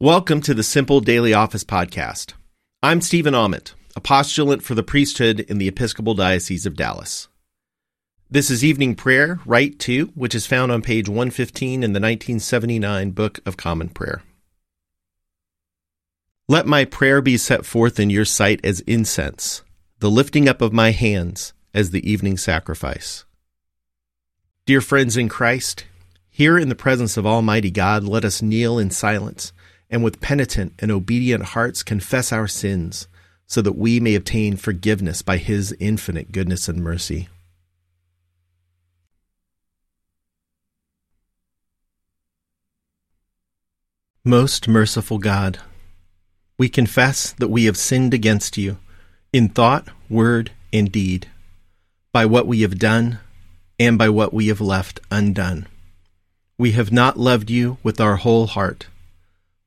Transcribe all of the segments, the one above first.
Welcome to the Simple Daily Office Podcast. I'm Stephen Ament, a postulant for the priesthood in the Episcopal Diocese of Dallas. This is evening prayer, Rite 2, which is found on page 115 in the 1979 Book of Common Prayer. Let my prayer be set forth in your sight as incense, the lifting up of my hands as the evening sacrifice. Dear friends in Christ, here in the presence of Almighty God, let us kneel in silence and with penitent and obedient hearts confess our sins, so that we may obtain forgiveness by His infinite goodness and mercy. Most merciful God, we confess that we have sinned against you in thought, word, and deed, by what we have done and by what we have left undone. We have not loved you with our whole heart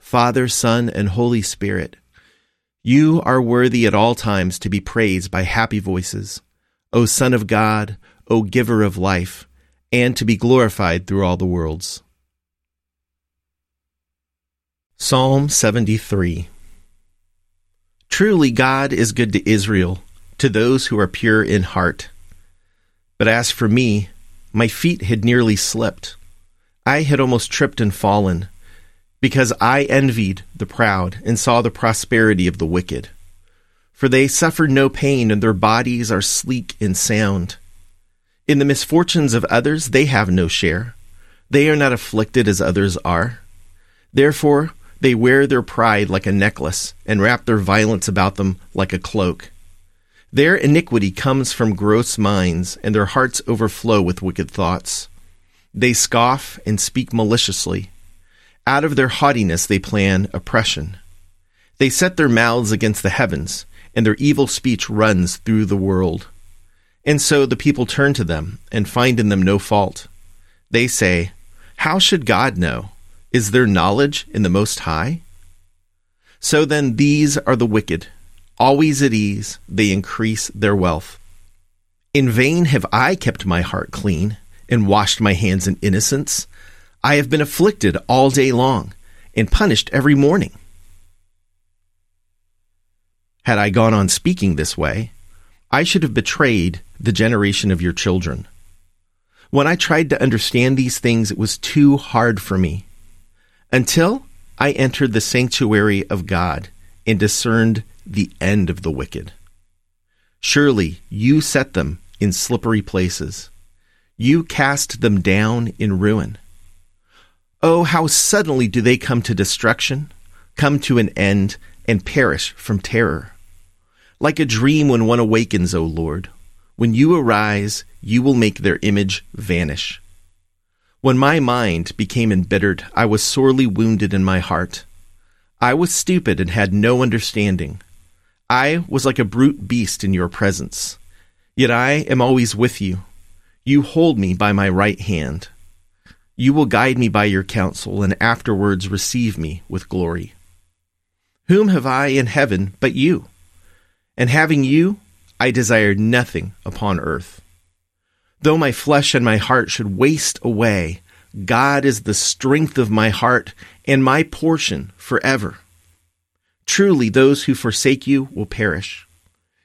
Father, Son, and Holy Spirit. You are worthy at all times to be praised by happy voices, O Son of God, O Giver of life, and to be glorified through all the worlds. Psalm 73 Truly God is good to Israel, to those who are pure in heart. But as for me, my feet had nearly slipped. I had almost tripped and fallen because I envied the proud and saw the prosperity of the wicked. For they suffer no pain, and their bodies are sleek and sound. In the misfortunes of others they have no share. They are not afflicted as others are. Therefore they wear their pride like a necklace, and wrap their violence about them like a cloak. Their iniquity comes from gross minds, and their hearts overflow with wicked thoughts. They scoff and speak maliciously. Out of their haughtiness they plan oppression. They set their mouths against the heavens, and their evil speech runs through the world. And so the people turn to them and find in them no fault. They say, How should God know? Is there knowledge in the Most High? So then these are the wicked. Always at ease, they increase their wealth. In vain have I kept my heart clean and washed my hands in innocence. I have been afflicted all day long and punished every morning. Had I gone on speaking this way, I should have betrayed the generation of your children. When I tried to understand these things, it was too hard for me. Until I entered the sanctuary of God and discerned the end of the wicked. Surely you set them in slippery places. You cast them down in ruin. Oh, how suddenly do they come to destruction, come to an end, and perish from terror. Like a dream when one awakens, O Lord. When you arise, you will make their image vanish. When my mind became embittered, I was sorely wounded in my heart. I was stupid and had no understanding. I was like a brute beast in your presence. Yet I am always with you. You hold me by my right hand. You will guide me by your counsel, and afterwards receive me with glory. Whom have I in heaven but you? And having you, I desire nothing upon earth. Though my flesh and my heart should waste away, God is the strength of my heart and my portion forever. Truly, those who forsake you will perish.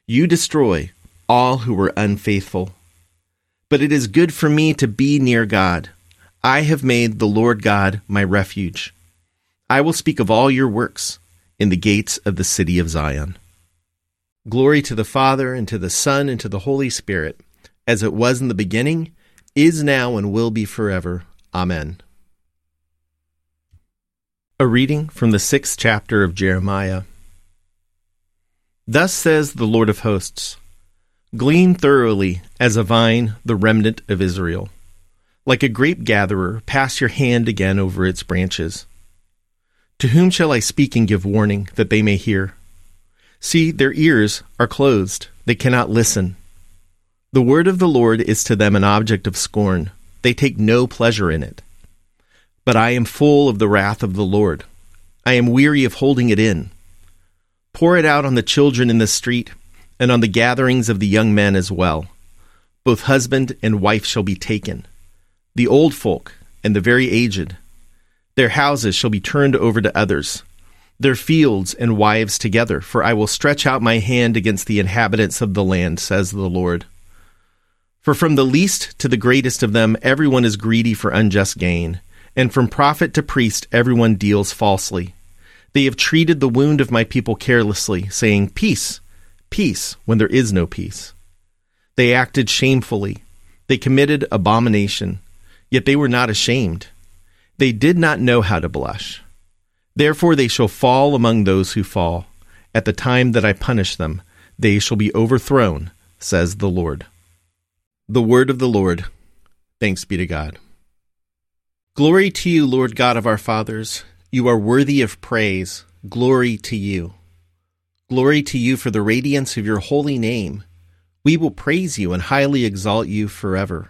You destroy all who are unfaithful. But it is good for me to be near God. I have made the Lord God my refuge. I will speak of all your works in the gates of the city of Zion. Glory to the Father, and to the Son, and to the Holy Spirit, as it was in the beginning, is now, and will be forever. Amen. A reading from the sixth chapter of Jeremiah. Thus says the Lord of hosts Glean thoroughly as a vine the remnant of Israel. Like a grape gatherer, pass your hand again over its branches. To whom shall I speak and give warning, that they may hear? See, their ears are closed, they cannot listen. The word of the Lord is to them an object of scorn, they take no pleasure in it. But I am full of the wrath of the Lord. I am weary of holding it in. Pour it out on the children in the street, and on the gatherings of the young men as well. Both husband and wife shall be taken, the old folk and the very aged their houses shall be turned over to others, their fields and wives together, for I will stretch out my hand against the inhabitants of the land, says the Lord. For from the least to the greatest of them, everyone is greedy for unjust gain, and from prophet to priest, everyone deals falsely. They have treated the wound of my people carelessly, saying, Peace, peace, when there is no peace. They acted shamefully. They committed abomination, yet they were not ashamed. They did not know how to blush. Therefore they shall fall among those who fall. At the time that I punish them, they shall be overthrown, says the Lord. The word of the Lord. Thanks be to God. Glory to you, Lord God of our fathers. You are worthy of praise. Glory to you. Glory to you for the radiance of your holy name. We will praise you and highly exalt you forever.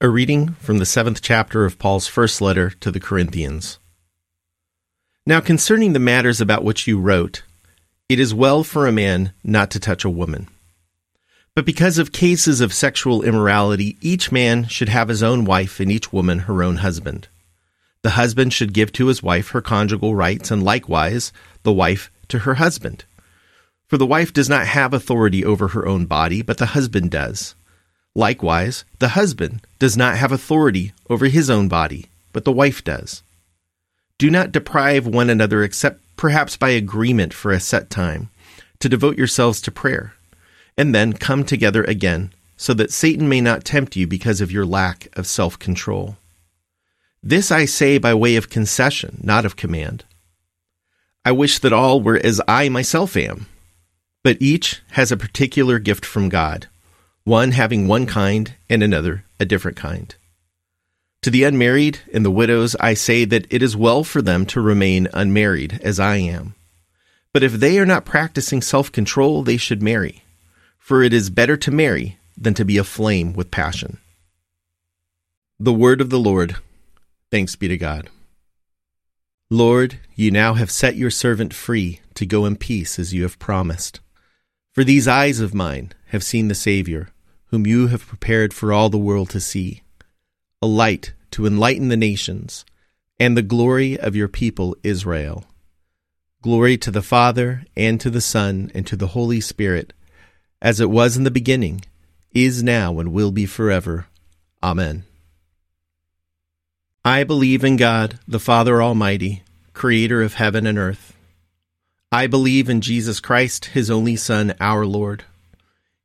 A reading from the seventh chapter of Paul's first letter to the Corinthians. Now, concerning the matters about which you wrote, it is well for a man not to touch a woman. But because of cases of sexual immorality, each man should have his own wife and each woman her own husband. The husband should give to his wife her conjugal rights, and likewise the wife to her husband. For the wife does not have authority over her own body, but the husband does. Likewise, the husband does not have authority over his own body, but the wife does. Do not deprive one another except perhaps by agreement for a set time, to devote yourselves to prayer, and then come together again, so that Satan may not tempt you because of your lack of self control. This I say by way of concession, not of command. I wish that all were as I myself am, but each has a particular gift from God, one having one kind and another a different kind. To the unmarried and the widows, I say that it is well for them to remain unmarried, as I am. But if they are not practicing self control, they should marry, for it is better to marry than to be aflame with passion. The Word of the Lord. Thanks be to God. Lord, you now have set your servant free to go in peace as you have promised. For these eyes of mine have seen the Savior, whom you have prepared for all the world to see a light to enlighten the nations, and the glory of your people Israel. Glory to the Father, and to the Son, and to the Holy Spirit, as it was in the beginning, is now, and will be forever. Amen. I believe in God, the Father Almighty, creator of heaven and earth. I believe in Jesus Christ, his only Son, our Lord.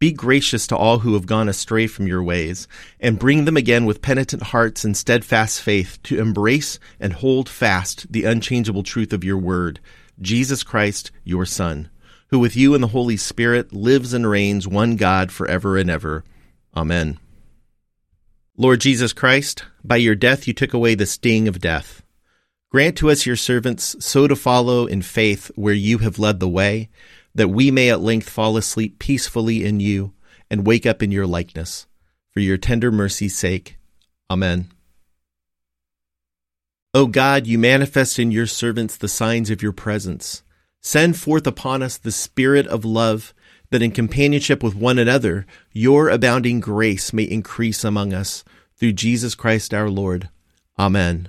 be gracious to all who have gone astray from your ways, and bring them again with penitent hearts and steadfast faith to embrace and hold fast the unchangeable truth of your word, Jesus Christ, your Son, who with you and the Holy Spirit lives and reigns one God forever and ever. Amen. Lord Jesus Christ, by your death you took away the sting of death. Grant to us, your servants, so to follow in faith where you have led the way, that we may at length fall asleep peacefully in you and wake up in your likeness. For your tender mercy's sake. Amen. O God, you manifest in your servants the signs of your presence. Send forth upon us the Spirit of love that in companionship with one another, your abounding grace may increase among us through Jesus Christ our Lord. Amen.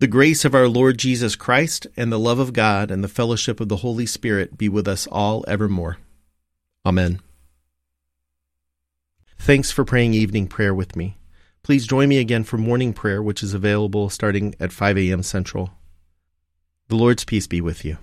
The grace of our Lord Jesus Christ, and the love of God, and the fellowship of the Holy Spirit be with us all evermore. Amen. Thanks for praying evening prayer with me. Please join me again for morning prayer, which is available starting at 5 a.m. Central. The Lord's peace be with you.